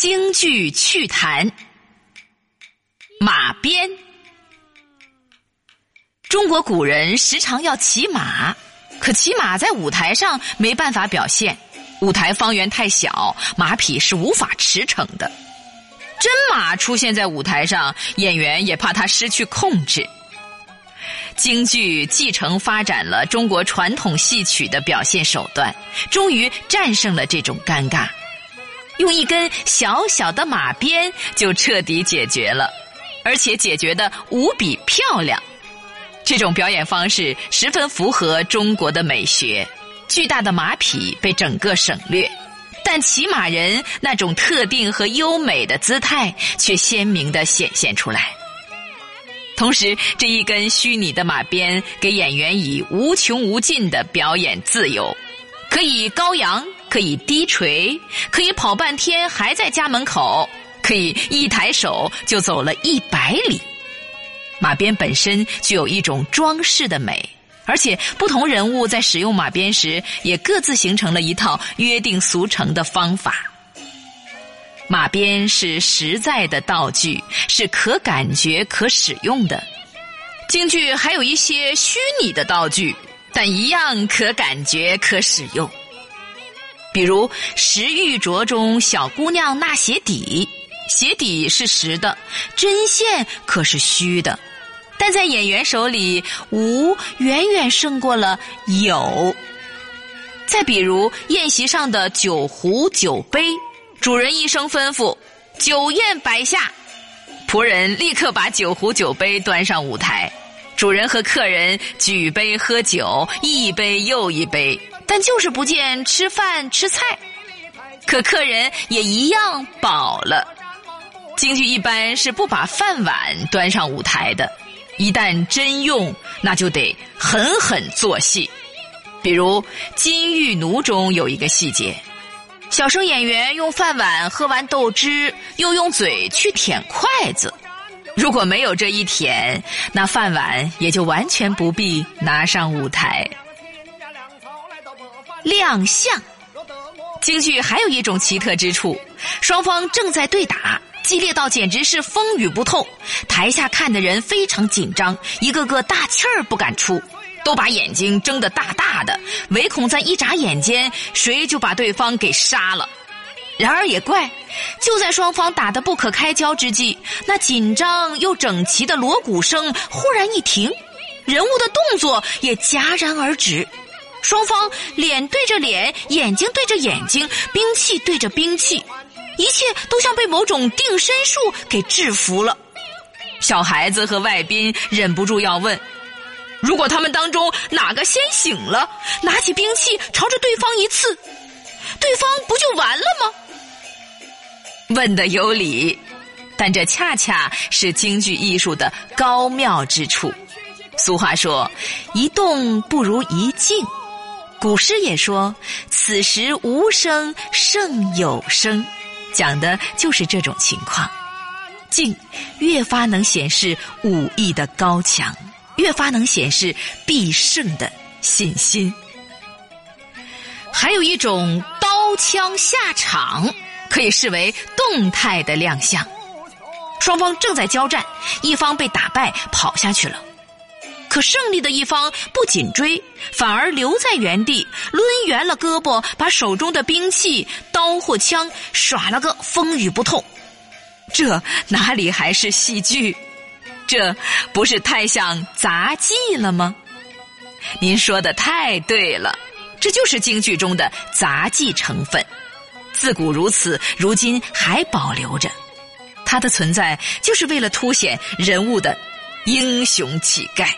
京剧趣谈：马鞭。中国古人时常要骑马，可骑马在舞台上没办法表现，舞台方圆太小，马匹是无法驰骋的。真马出现在舞台上，演员也怕它失去控制。京剧继承发展了中国传统戏曲的表现手段，终于战胜了这种尴尬。用一根小小的马鞭就彻底解决了，而且解决的无比漂亮。这种表演方式十分符合中国的美学。巨大的马匹被整个省略，但骑马人那种特定和优美的姿态却鲜明的显现出来。同时，这一根虚拟的马鞭给演员以无穷无尽的表演自由，可以高扬。可以低垂，可以跑半天还在家门口，可以一抬手就走了一百里。马鞭本身具有一种装饰的美，而且不同人物在使用马鞭时，也各自形成了一套约定俗成的方法。马鞭是实在的道具，是可感觉、可使用的。京剧还有一些虚拟的道具，但一样可感觉、可使用。比如石玉镯中小姑娘纳鞋底，鞋底是实的，针线可是虚的，但在演员手里，无远远胜过了有。再比如宴席上的酒壶酒杯，主人一声吩咐，酒宴摆下，仆人立刻把酒壶酒杯端上舞台，主人和客人举杯喝酒，一杯又一杯。但就是不见吃饭吃菜，可客人也一样饱了。京剧一般是不把饭碗端上舞台的，一旦真用，那就得狠狠做戏。比如《金玉奴》中有一个细节，小生演员用饭碗喝完豆汁，又用嘴去舔筷子。如果没有这一舔，那饭碗也就完全不必拿上舞台。亮相，京剧还有一种奇特之处：双方正在对打，激烈到简直是风雨不透。台下看的人非常紧张，一个个大气儿不敢出，都把眼睛睁得大大的，唯恐在一眨眼间，谁就把对方给杀了。然而也怪，就在双方打得不可开交之际，那紧张又整齐的锣鼓声忽然一停，人物的动作也戛然而止。双方脸对着脸，眼睛对着眼睛，兵器对着兵器，一切都像被某种定身术给制服了。小孩子和外宾忍不住要问：如果他们当中哪个先醒了，拿起兵器朝着对方一刺，对方不就完了吗？问的有理，但这恰恰是京剧艺术的高妙之处。俗话说：一动不如一静。古诗也说：“此时无声胜有声”，讲的就是这种情况。静，越发能显示武艺的高强，越发能显示必胜的信心。还有一种刀枪下场，可以视为动态的亮相。双方正在交战，一方被打败，跑下去了。可胜利的一方不紧追，反而留在原地，抡圆了胳膊，把手中的兵器刀或枪耍了个风雨不透。这哪里还是戏剧？这不是太像杂技了吗？您说的太对了，这就是京剧中的杂技成分。自古如此，如今还保留着。它的存在就是为了凸显人物的英雄气概。